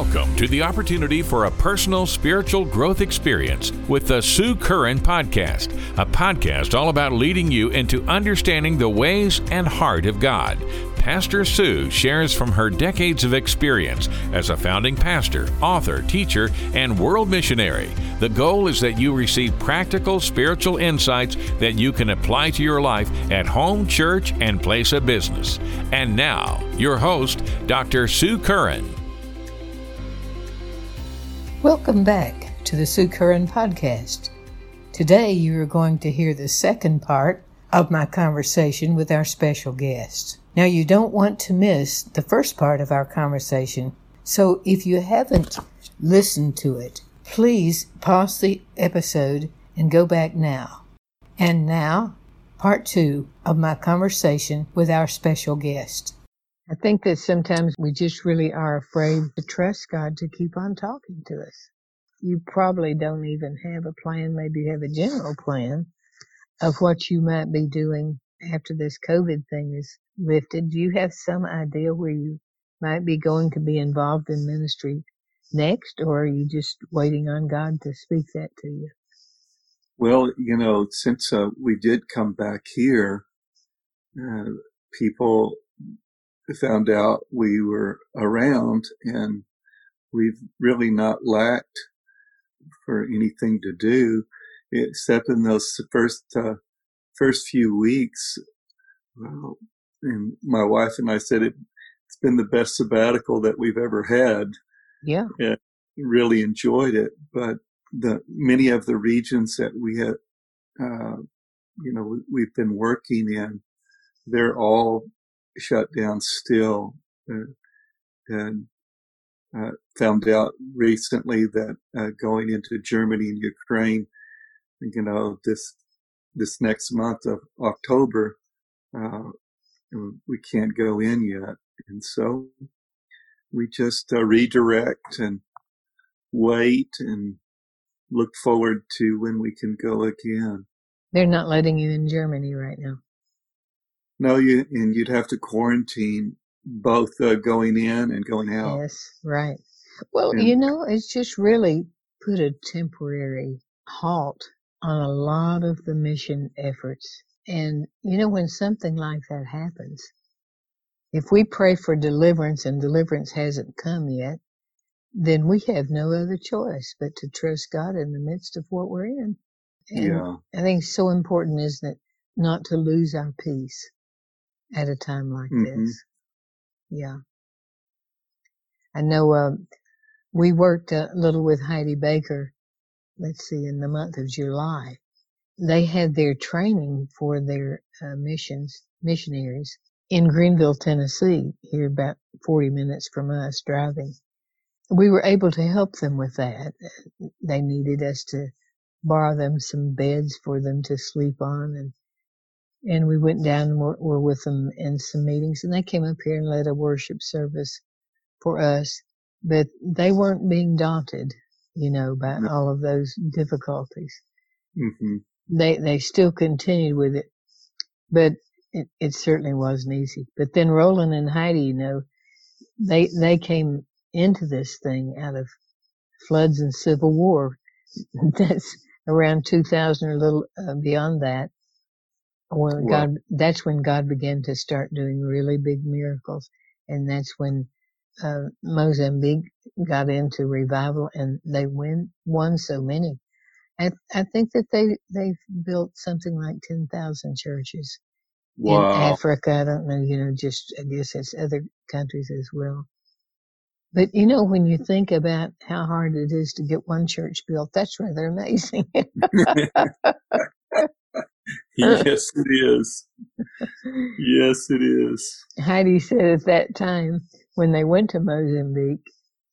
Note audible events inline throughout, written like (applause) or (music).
Welcome to the opportunity for a personal spiritual growth experience with the Sue Curran Podcast, a podcast all about leading you into understanding the ways and heart of God. Pastor Sue shares from her decades of experience as a founding pastor, author, teacher, and world missionary. The goal is that you receive practical spiritual insights that you can apply to your life at home, church, and place of business. And now, your host, Dr. Sue Curran. Welcome back to the Sue Curran Podcast. Today you are going to hear the second part of my conversation with our special guest. Now you don't want to miss the first part of our conversation, so if you haven't listened to it, please pause the episode and go back now. And now, part two of my conversation with our special guest. I think that sometimes we just really are afraid to trust God to keep on talking to us. You probably don't even have a plan, maybe you have a general plan of what you might be doing after this COVID thing is lifted. Do you have some idea where you might be going to be involved in ministry next, or are you just waiting on God to speak that to you? Well, you know, since uh, we did come back here, uh, people found out we were around and we've really not lacked for anything to do except in those first uh, first few weeks well, and my wife and I said it, it's been the best sabbatical that we've ever had yeah. and really enjoyed it but the many of the regions that we had uh, you know we've been working in they're all shut down still. Uh, and uh, found out recently that uh, going into Germany and Ukraine, you know, this this next month of October, uh, we can't go in yet, and so we just uh, redirect and wait and look forward to when we can go again. They're not letting you in Germany right now. No, you and you'd have to quarantine both uh, going in and going out. Yes, right. Well, and, you know, it's just really put a temporary halt on a lot of the mission efforts. And you know, when something like that happens, if we pray for deliverance and deliverance hasn't come yet, then we have no other choice but to trust God in the midst of what we're in. And yeah. I think it's so important, isn't it, not to lose our peace at a time like mm-hmm. this. Yeah. I know, uh, we worked a little with Heidi Baker, let's see, in the month of July. They had their training for their uh, missions, missionaries in Greenville, Tennessee, here about 40 minutes from us driving. We were able to help them with that. They needed us to borrow them some beds for them to sleep on and and we went down and were, were, with them in some meetings and they came up here and led a worship service for us but they weren't being daunted you know by all of those difficulties. Mm-hmm. they they still continued with it but it, it certainly wasn't easy. But then Rolland and heidi you know they they came into this thing out of floods and civil war. (laughs) That's around 2000 or a little uh, beyond that when well, God, that's when God began to start doing really big miracles. And that's when, uh, Mozambique got into revival and they win, won so many. I, I think that they, they've built something like 10,000 churches wow. in Africa. I don't know, you know, just, I guess it's other countries as well. But you know, when you think about how hard it is to get one church built, that's rather (laughs) amazing. (laughs) (laughs) yes, it is. Yes, it is. Heidi said at that time when they went to Mozambique,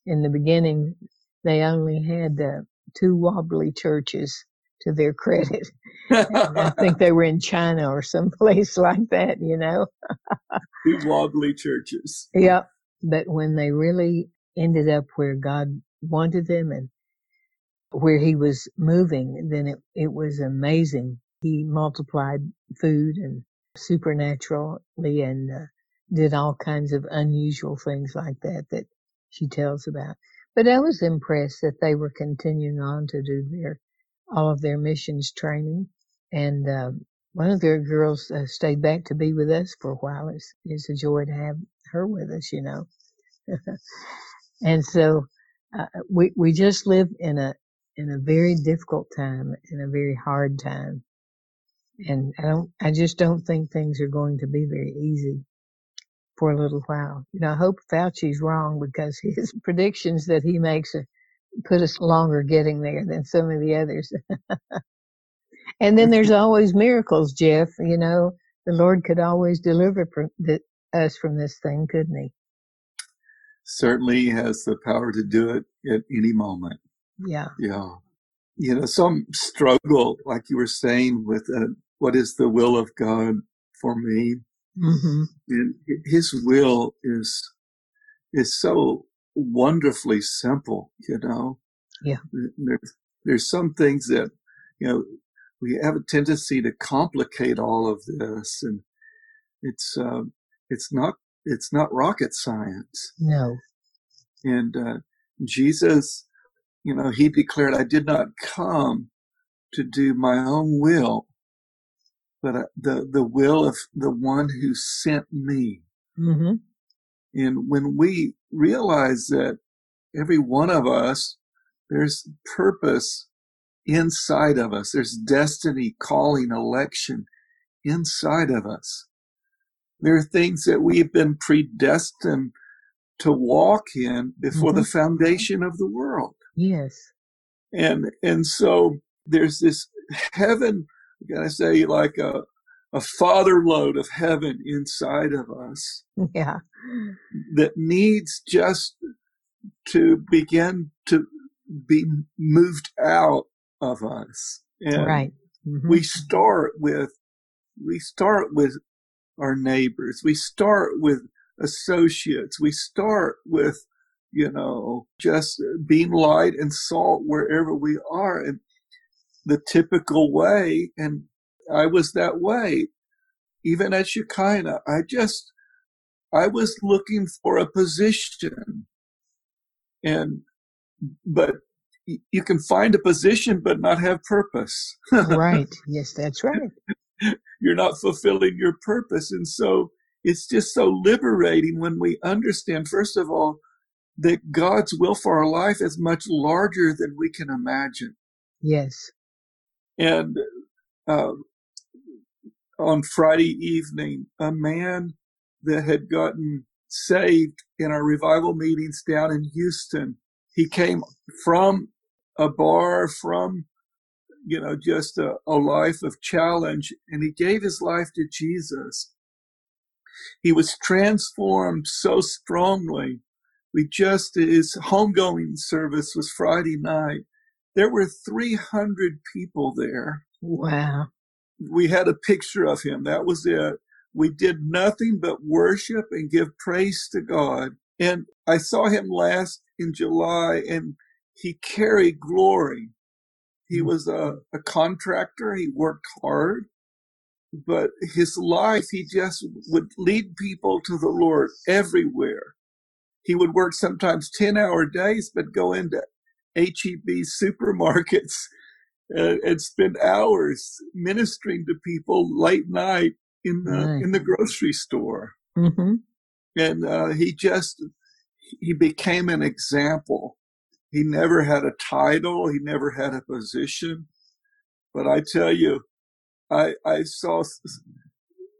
in the beginning, they only had uh, two wobbly churches to their credit. (laughs) I think they were in China or someplace (laughs) like that, you know. (laughs) two wobbly churches. Yep. But when they really ended up where God wanted them and where He was moving, then it, it was amazing he multiplied food and supernaturally and uh, did all kinds of unusual things like that that she tells about. But I was impressed that they were continuing on to do their all of their missions training, and uh, one of their girls uh, stayed back to be with us for a while. It's, it's a joy to have her with us, you know. (laughs) and so uh, we we just live in a in a very difficult time, in a very hard time, and I don't I just don't think things are going to be very easy for a little while. You know, I hope Fauci's wrong because (laughs) his predictions that he makes put us longer getting there than some of the others. (laughs) and then there's always miracles, Jeff. You know, the Lord could always deliver us from this thing, couldn't he? Certainly he has the power to do it at any moment. Yeah. Yeah. You know, some struggle, like you were saying, with uh, what is the will of God for me. Mm-hmm. And his will is, is so wonderfully simple, you know. Yeah. There's, there's some things that, you know, we have a tendency to complicate all of this and it's, uh, it's not, it's not rocket science. No. And, uh, Jesus, you know, he declared, I did not come to do my own will, but uh, the, the will of the one who sent me. Mm-hmm. And when we realize that every one of us, there's purpose inside of us. There's destiny, calling, election inside of us. There are things that we've been predestined to walk in before mm-hmm. the foundation of the world. Yes. And, and so there's this heaven, I gotta say, like a, a father load of heaven inside of us. (laughs) Yeah. That needs just to begin to be moved out of us. And right. Mm-hmm. We start with, we start with our neighbors. We start with associates. We start with, you know, just being light and salt wherever we are. And the typical way, and I was that way. Even at Shekinah, I just, I was looking for a position. And, but you can find a position but not have purpose. right. (laughs) Yes, that's right. You're not fulfilling your purpose. And so it's just so liberating when we understand, first of all, that God's will for our life is much larger than we can imagine. Yes. And uh, on Friday evening, a man that had gotten saved in our revival meetings down in Houston, he came from a bar, from, you know, just a, a life of challenge, and he gave his life to Jesus. He was transformed so strongly. We just, his homegoing service was Friday night. There were 300 people there. Wow. We had a picture of him. That was it. We did nothing but worship and give praise to God. And I saw him last in July and he carried glory. He mm-hmm. was a, a contractor. He worked hard, but his life, he just would lead people to the Lord everywhere. He would work sometimes 10 hour days, but go into HEB supermarkets and, and spend hours ministering to people late night in the right. in the grocery store. Mm-hmm. And uh, he just he became an example. He never had a title. He never had a position. But I tell you, I I saw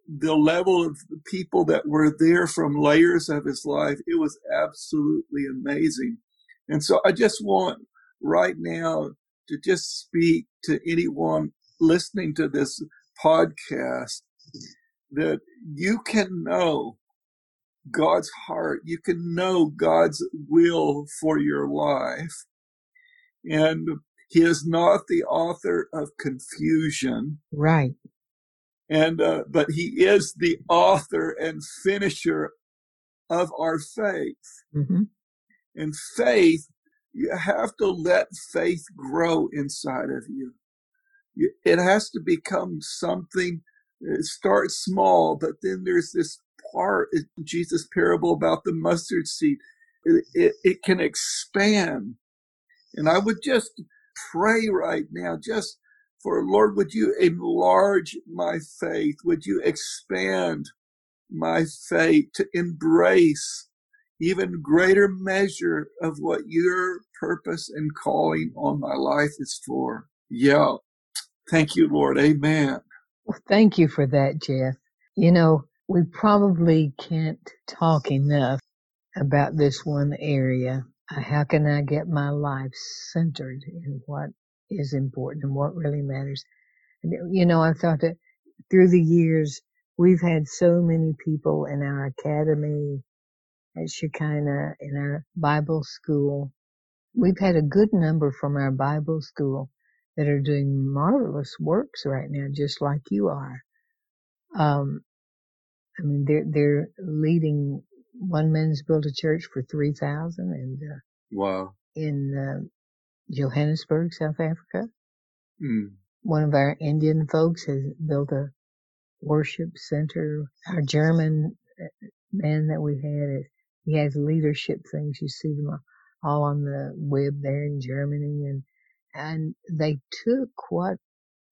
the level of the people that were there from layers of his life. It was absolutely amazing. And so I just want right now to just speak to anyone listening to this podcast that you can know God's heart. You can know God's will for your life. And he is not the author of confusion. Right. And, uh, but he is the author and finisher of our faith. Mm-hmm. And faith you have to let faith grow inside of you. It has to become something, uh, start small, but then there's this part, Jesus' parable about the mustard seed. it, it, it can expand. And I would just pray right now, just for Lord, would you enlarge my faith? Would you expand my faith to embrace even greater measure of what your purpose and calling on my life is for? Yeah. Thank you, Lord. Amen. Well, thank you for that, Jeff. You know, we probably can't talk enough about this one area. Uh, how can I get my life centered in what is important and what really matters? You know, I thought that through the years, we've had so many people in our academy, at Shekinah, in our Bible school. We've had a good number from our Bible school that are doing marvelous works right now, just like you are. Um, I mean, they're they're leading. One man's built a church for three thousand, and uh, wow, in uh, Johannesburg, South Africa. Mm. One of our Indian folks has built a worship center. Our German uh, man that we had, he has leadership things. You see them all on the web there in Germany, and and they took what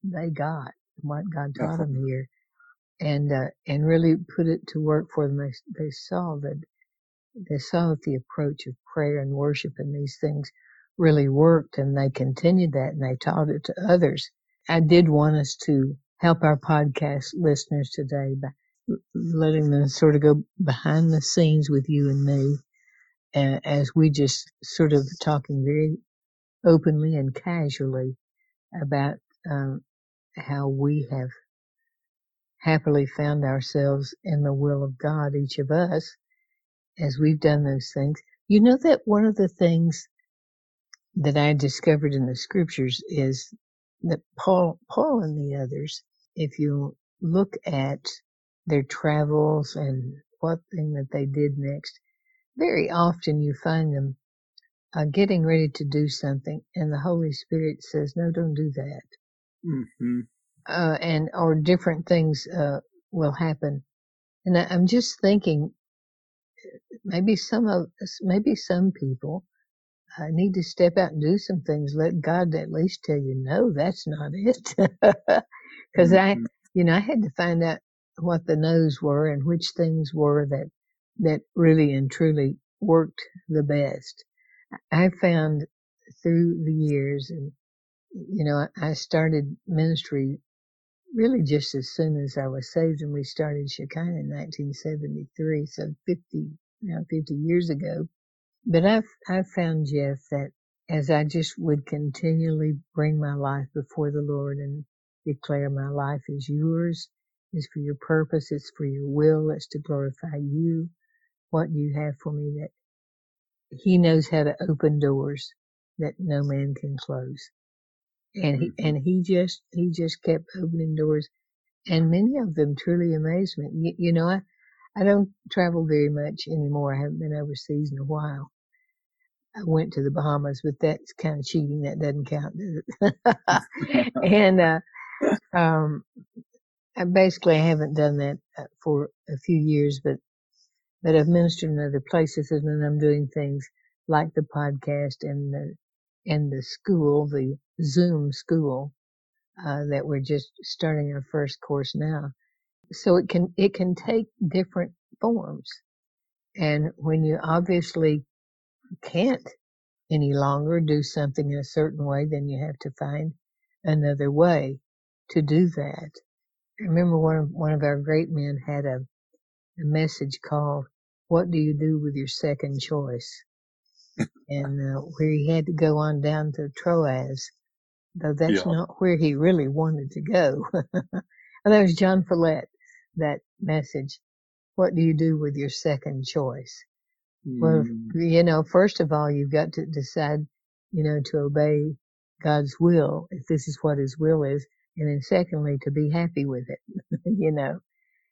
they got, what God taught them here, and uh, and really put it to work for them. They, they saw that they saw that the approach of prayer and worship and these things really worked, and they continued that and they taught it to others. I did want us to help our podcast listeners today by letting them sort of go behind the scenes with you and me, uh, as we just sort of talking very openly and casually about um, how we have happily found ourselves in the will of God, each of us, as we've done those things. You know that one of the things that I discovered in the scriptures is that Paul, Paul and the others, if you look at their travels and what thing that they did next, very often you find them uh, getting ready to do something, and the Holy Spirit says, "No, don't do that." Mm-hmm. Uh, and or different things uh, will happen. And I, I'm just thinking, maybe some of maybe some people uh, need to step out and do some things. Let God at least tell you, no, that's not it. (laughs) Because mm-hmm. I, you know, I had to find out what the no's were and which things were that that really and truly worked the best. I found through the years, and you know, I started ministry really just as soon as I was saved, and we started Shekinah in 1973, so 50 now 50 years ago. But I've I've found Jeff that as I just would continually bring my life before the Lord and declare my life is yours, is for your purpose, it's for your will, it's to glorify you, what you have for me that he knows how to open doors that no man can close. And he, and he just, he just kept opening doors and many of them truly amazed me. You, you know, I, I don't travel very much anymore. I haven't been overseas in a while. I went to the Bahamas, but that's kind of cheating. That doesn't count, does it? (laughs) (laughs) and, uh, um, I basically haven't done that uh, for a few years, but but I've ministered in other places and then I'm doing things like the podcast and the and the school, the Zoom school uh, that we're just starting our first course now. So it can it can take different forms, and when you obviously can't any longer do something in a certain way, then you have to find another way to do that. I remember one of one of our great men had a, a message called what do you do with your second choice? and uh, where he had to go on down to Troas, though that's yeah. not where he really wanted to go. (laughs) and that was John Follette, that message. What do you do with your second choice? Mm. Well, you know, first of all, you've got to decide, you know, to obey God's will, if this is what his will is. And then secondly, to be happy with it, (laughs) you know.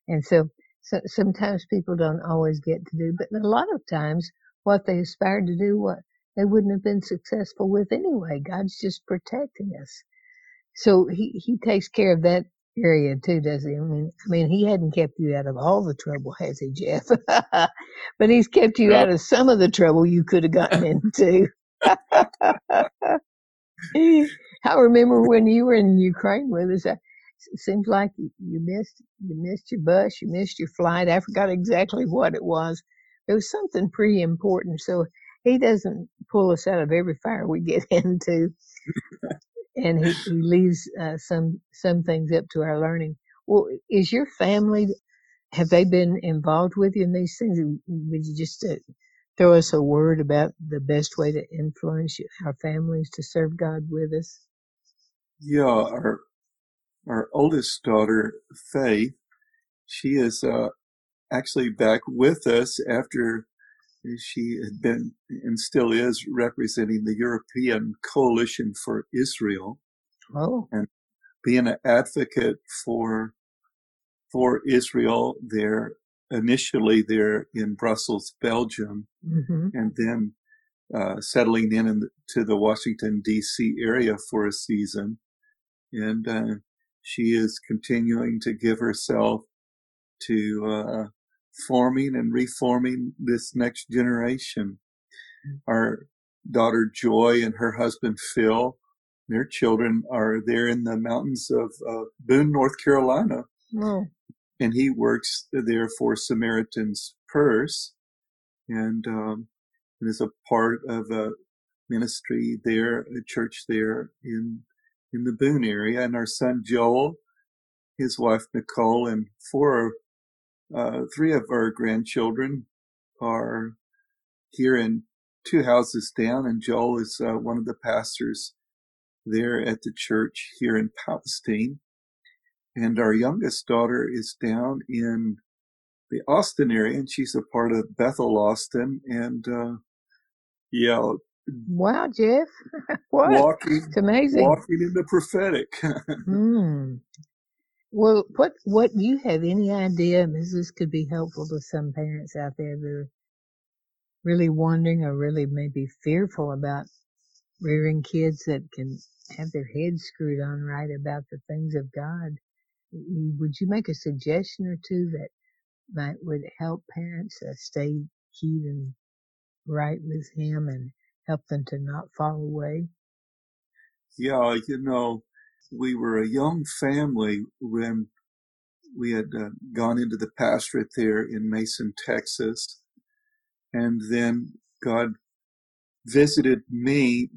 And so so, sometimes people don't always get to do, but a lot of times what they aspired to do, what they wouldn't have been successful with anyway. God's just protecting us. So he, he takes care of that area too, does he? I mean, I mean, he hadn't kept you out of all the trouble, has he, Jeff? (laughs) but he's kept you out of some of the trouble you could have gotten (laughs) into. (laughs) I remember when you were in Ukraine with us. it seems like you missed you missed your bus, you missed your flight. I forgot exactly what it was. It was something pretty important. So he doesn't pull us out of every fire we get (laughs) into and he, he leaves uh, some some things up to our learning. Well, is your family have they been involved with you in these things? Would you just uh, throw us a word about the best way to influence our families to serve God with us? Yeah, our our oldest daughter, Faith, she is uh, actually back with us after she had been and still is representing the European Coalition for Israel. Oh. And being an advocate for for Israel there initially there in Brussels, Belgium, mm-hmm. and then uh, settling in into the Washington D.C. area for a season, and uh, she is continuing to give herself to uh, forming and reforming this next generation. Our daughter Joy and her husband Phil, their children are there in the mountains of uh, Boone, North Carolina. Oh. And he works there for Samaritan's Purse and, um, and is a part of a ministry there, a church there in, in the Boone area. And our son Joel, his wife Nicole, and four uh, three of our grandchildren are here in two houses down, and Joel is uh, one of the pastors there at the church here in Palestine. And our youngest daughter is down in the Austin area, and she's a part of Bethel Austin. And uh, yeah, wow, Jeff, (laughs) what? Walking, it's amazing. Walking in the prophetic. (laughs) mm. Well, what what you have any idea? This could be helpful to some parents out there that are really wondering or really maybe fearful about rearing kids that can have their heads screwed on right about the things of God. Would you make a suggestion or two that might would help parents uh, stay keyed and right with Him and help them to not fall away? Yeah, you know, we were a young family when we had uh, gone into the pastorate there in Mason, Texas. And then God visited me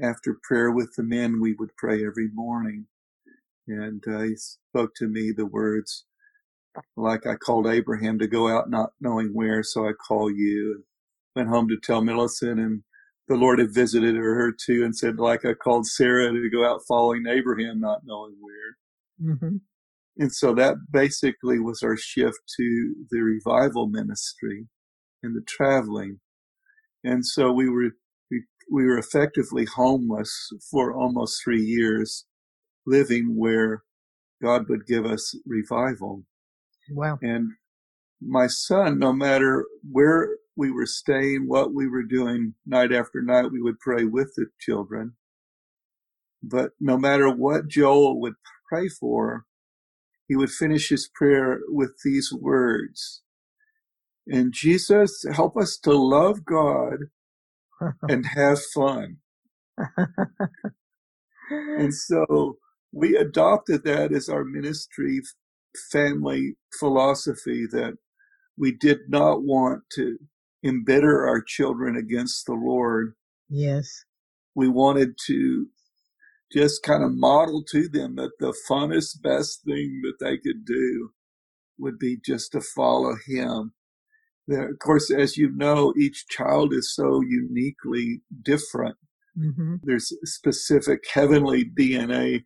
after prayer with the men. We would pray every morning. And uh, he spoke to me the words, like I called Abraham to go out not knowing where, so I call you. Went home to tell Millicent and the Lord had visited her too and said, like I called Sarah to go out following Abraham, not knowing where. Mm-hmm. And so that basically was our shift to the revival ministry and the traveling. And so we were, we, we were effectively homeless for almost three years, living where God would give us revival. Wow. And my son, no matter where we were staying, what we were doing night after night, we would pray with the children. But no matter what Joel would pray for, he would finish his prayer with these words. And Jesus, help us to love God (laughs) and have fun. and (laughs) so we adopted that as our ministry family philosophy that we did not want to embitter our children against the Lord. Yes. We wanted to just kind of model to them that the funnest, best thing that they could do would be just to follow Him. There, of course, as you know, each child is so uniquely different. Mm-hmm. There's specific heavenly DNA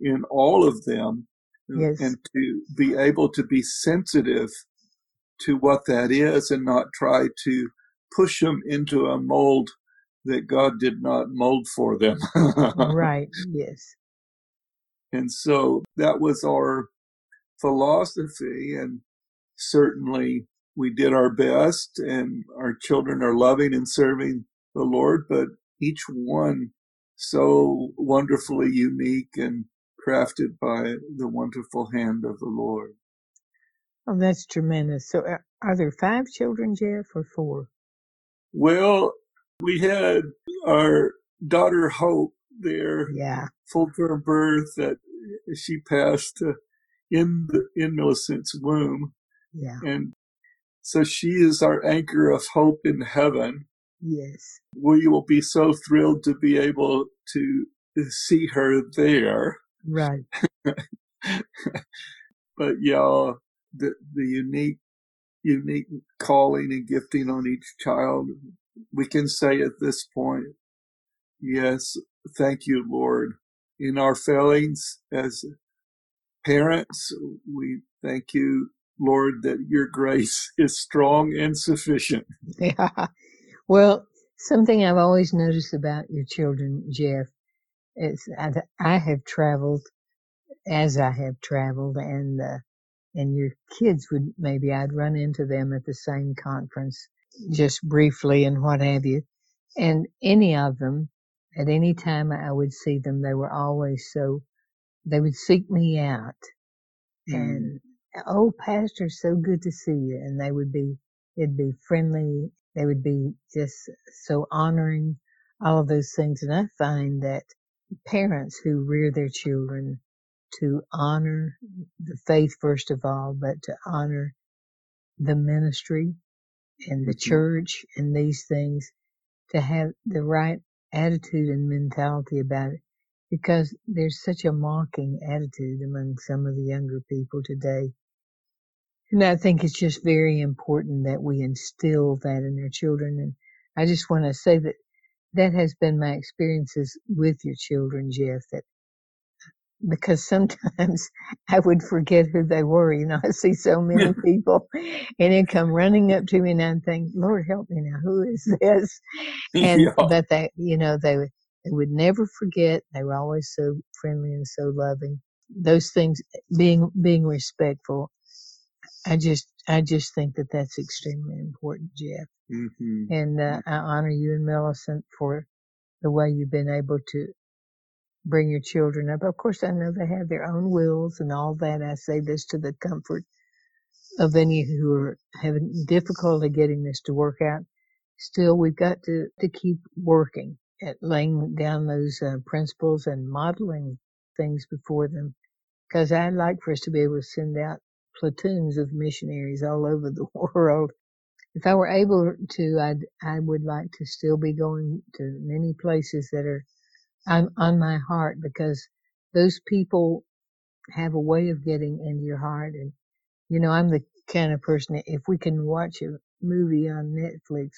in all of them. Yes. And to be able to be sensitive to what that is and not try to push them into a mold that God did not mold for them. (laughs) right, yes. And so that was our philosophy, and certainly we did our best, and our children are loving and serving the Lord, but each one so wonderfully unique and crafted by the wonderful hand of the Lord. Oh, that's tremendous. So, are, are there five children, Jeff, or four? Well, we had our daughter Hope there, Yeah. full term birth that she passed uh, in the in Millicent's womb, Yeah. and so she is our anchor of hope in heaven. Yes. We will be so thrilled to be able to see her there. Right. (laughs) but yeah, the the unique unique calling and gifting on each child, we can say at this point, yes, thank you, Lord. In our failings as parents, we thank you, Lord, that your grace (laughs) is strong and sufficient. Yeah. Well, something I've always noticed about your children, Jeff, is I, have traveled as I have traveled, and uh, and your kids would maybe I'd run into them at the same conference just briefly and what have you, and any of them at any time I would see them, they were always so they would seek me out. And mm. oh pastor so good to see you. And they would be it'd be friendly. They would be just so honoring all of those things. And i find that parents who rear their children to honor the faith first of all but to honor the ministry and the Mhm. church and these things to have the right attitude and mentality about it because there's such a mocking attitude among some of the younger people today. And I think it's just very important that we instill that in our children. And I just want to say that that has been my experiences with your children, Jeff, that because sometimes (laughs) I would forget who they were. You know, (laughs) I see so many people and they come running up to me and I think, Lord help me now, who is (laughs) this? And Yeah. but they, you know, they would they would never forget. They were always so friendly and so loving. Those things, being being respectful. I just I just think that that's extremely important, Jeff. hmm And uh, I honor you and Millicent for the way you've been able to bring your children up. Of course, I know they have their own wills and all that. I say this to the comfort of any who are having difficulty getting this to work out. Still, we've got to, to keep working at laying down those uh, principles and modeling things before them. Because I'd like for us to be able to send out platoons of missionaries all over the (laughs) world. If I were able to, I'd, I would like to still be going to many places that are on, on my heart because those people have a way of getting into your heart. And, you know, I'm the kind of person that if we can watch a movie on Netflix,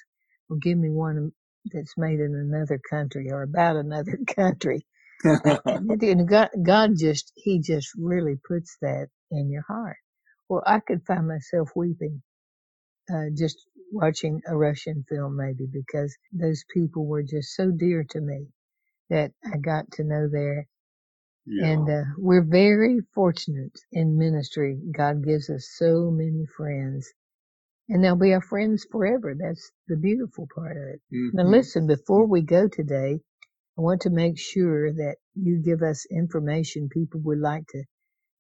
well, give me one that's made in another country or about another (laughs) country. (laughs) And God, God just, He just really puts that in your heart. Well, I could find myself weeping, uh, just watching a Russian film maybe because those people were just so dear to me that I got to know there. yeah. And, uh, we're very fortunate in ministry. God gives us so many friends and they'll be our friends forever. That's the beautiful part of it. Now Mhm. listen, before we go today, I want to make sure that you give us information people would like to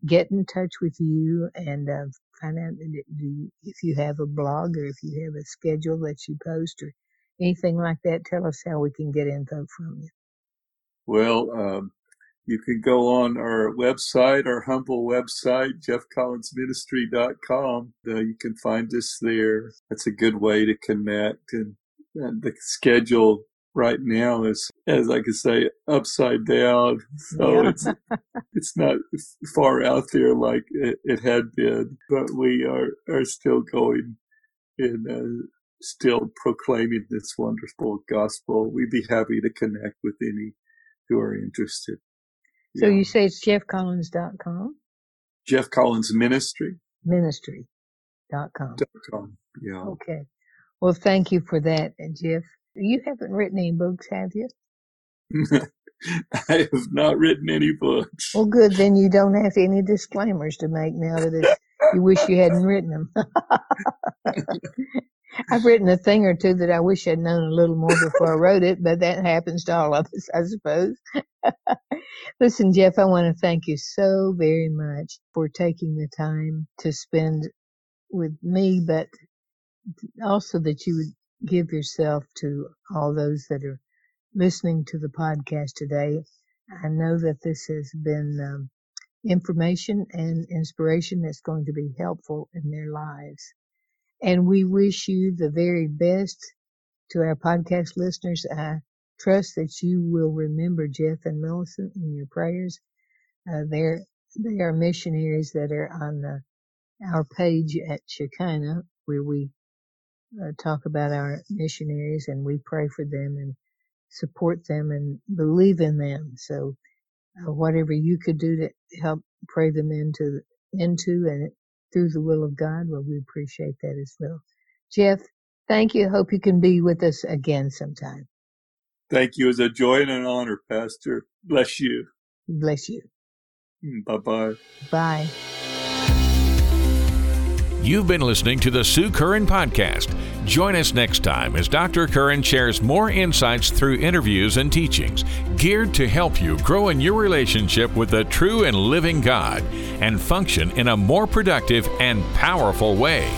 get in touch with you and uh, find out that do you, if you have a blog or if you have a schedule that you post or anything like that. Tell us how we can get info from you. Well, um, you can go on our website, our humble website, jeffcollinsministry.com. Uh, you can find us there. That's a good way to connect. And, and the schedule right now is, as I could say, upside down. So Yeah. it's it's not far out there like it, it had been, but we are are still going and uh, still proclaiming this wonderful gospel. We'd be happy to connect with any who are interested. So Yeah. you say it's jeffcollins.com, Jeff Collins Ministry. ministry.com. com. Yeah. Okay. Well, thank you for that, uh, Jeff. You haven't written any books, have you? (laughs) I have not written any books. Well, good. Then you don't have any disclaimers to make now that you wish you hadn't written them. (laughs) I've written a thing or two that I wish I'd known a little more before I wrote it, but that happens to all of us, I suppose. (laughs) Listen, Jeff, I want to thank you so very much for taking the time to spend with me, but also that you would give yourself to all those that are listening to the podcast today. I know that this has been um, information and inspiration that's going to be helpful in their lives. And we wish you the very best to our podcast listeners. I trust that you will remember Jeff and Millicent in your prayers. Uh, they're, they are missionaries that are on the, our page at Shekinah where we uh, talk about our missionaries and we pray for them and support them and believe in them. So uh, whatever you could do to help pray them into into and through the will of God, well, we appreciate that as well. Jeff, thank you. Hope you can be with us again sometime. Thank you. It's a joy and an honor, Pastor. Bless you. Bless you. Mm, bye bye. Bye. You've been listening to the Sue Curran Podcast. Join us next time as Dr. Curran shares more insights through interviews and teachings geared to help you grow in your relationship with the true and living God and function in a more productive and powerful way.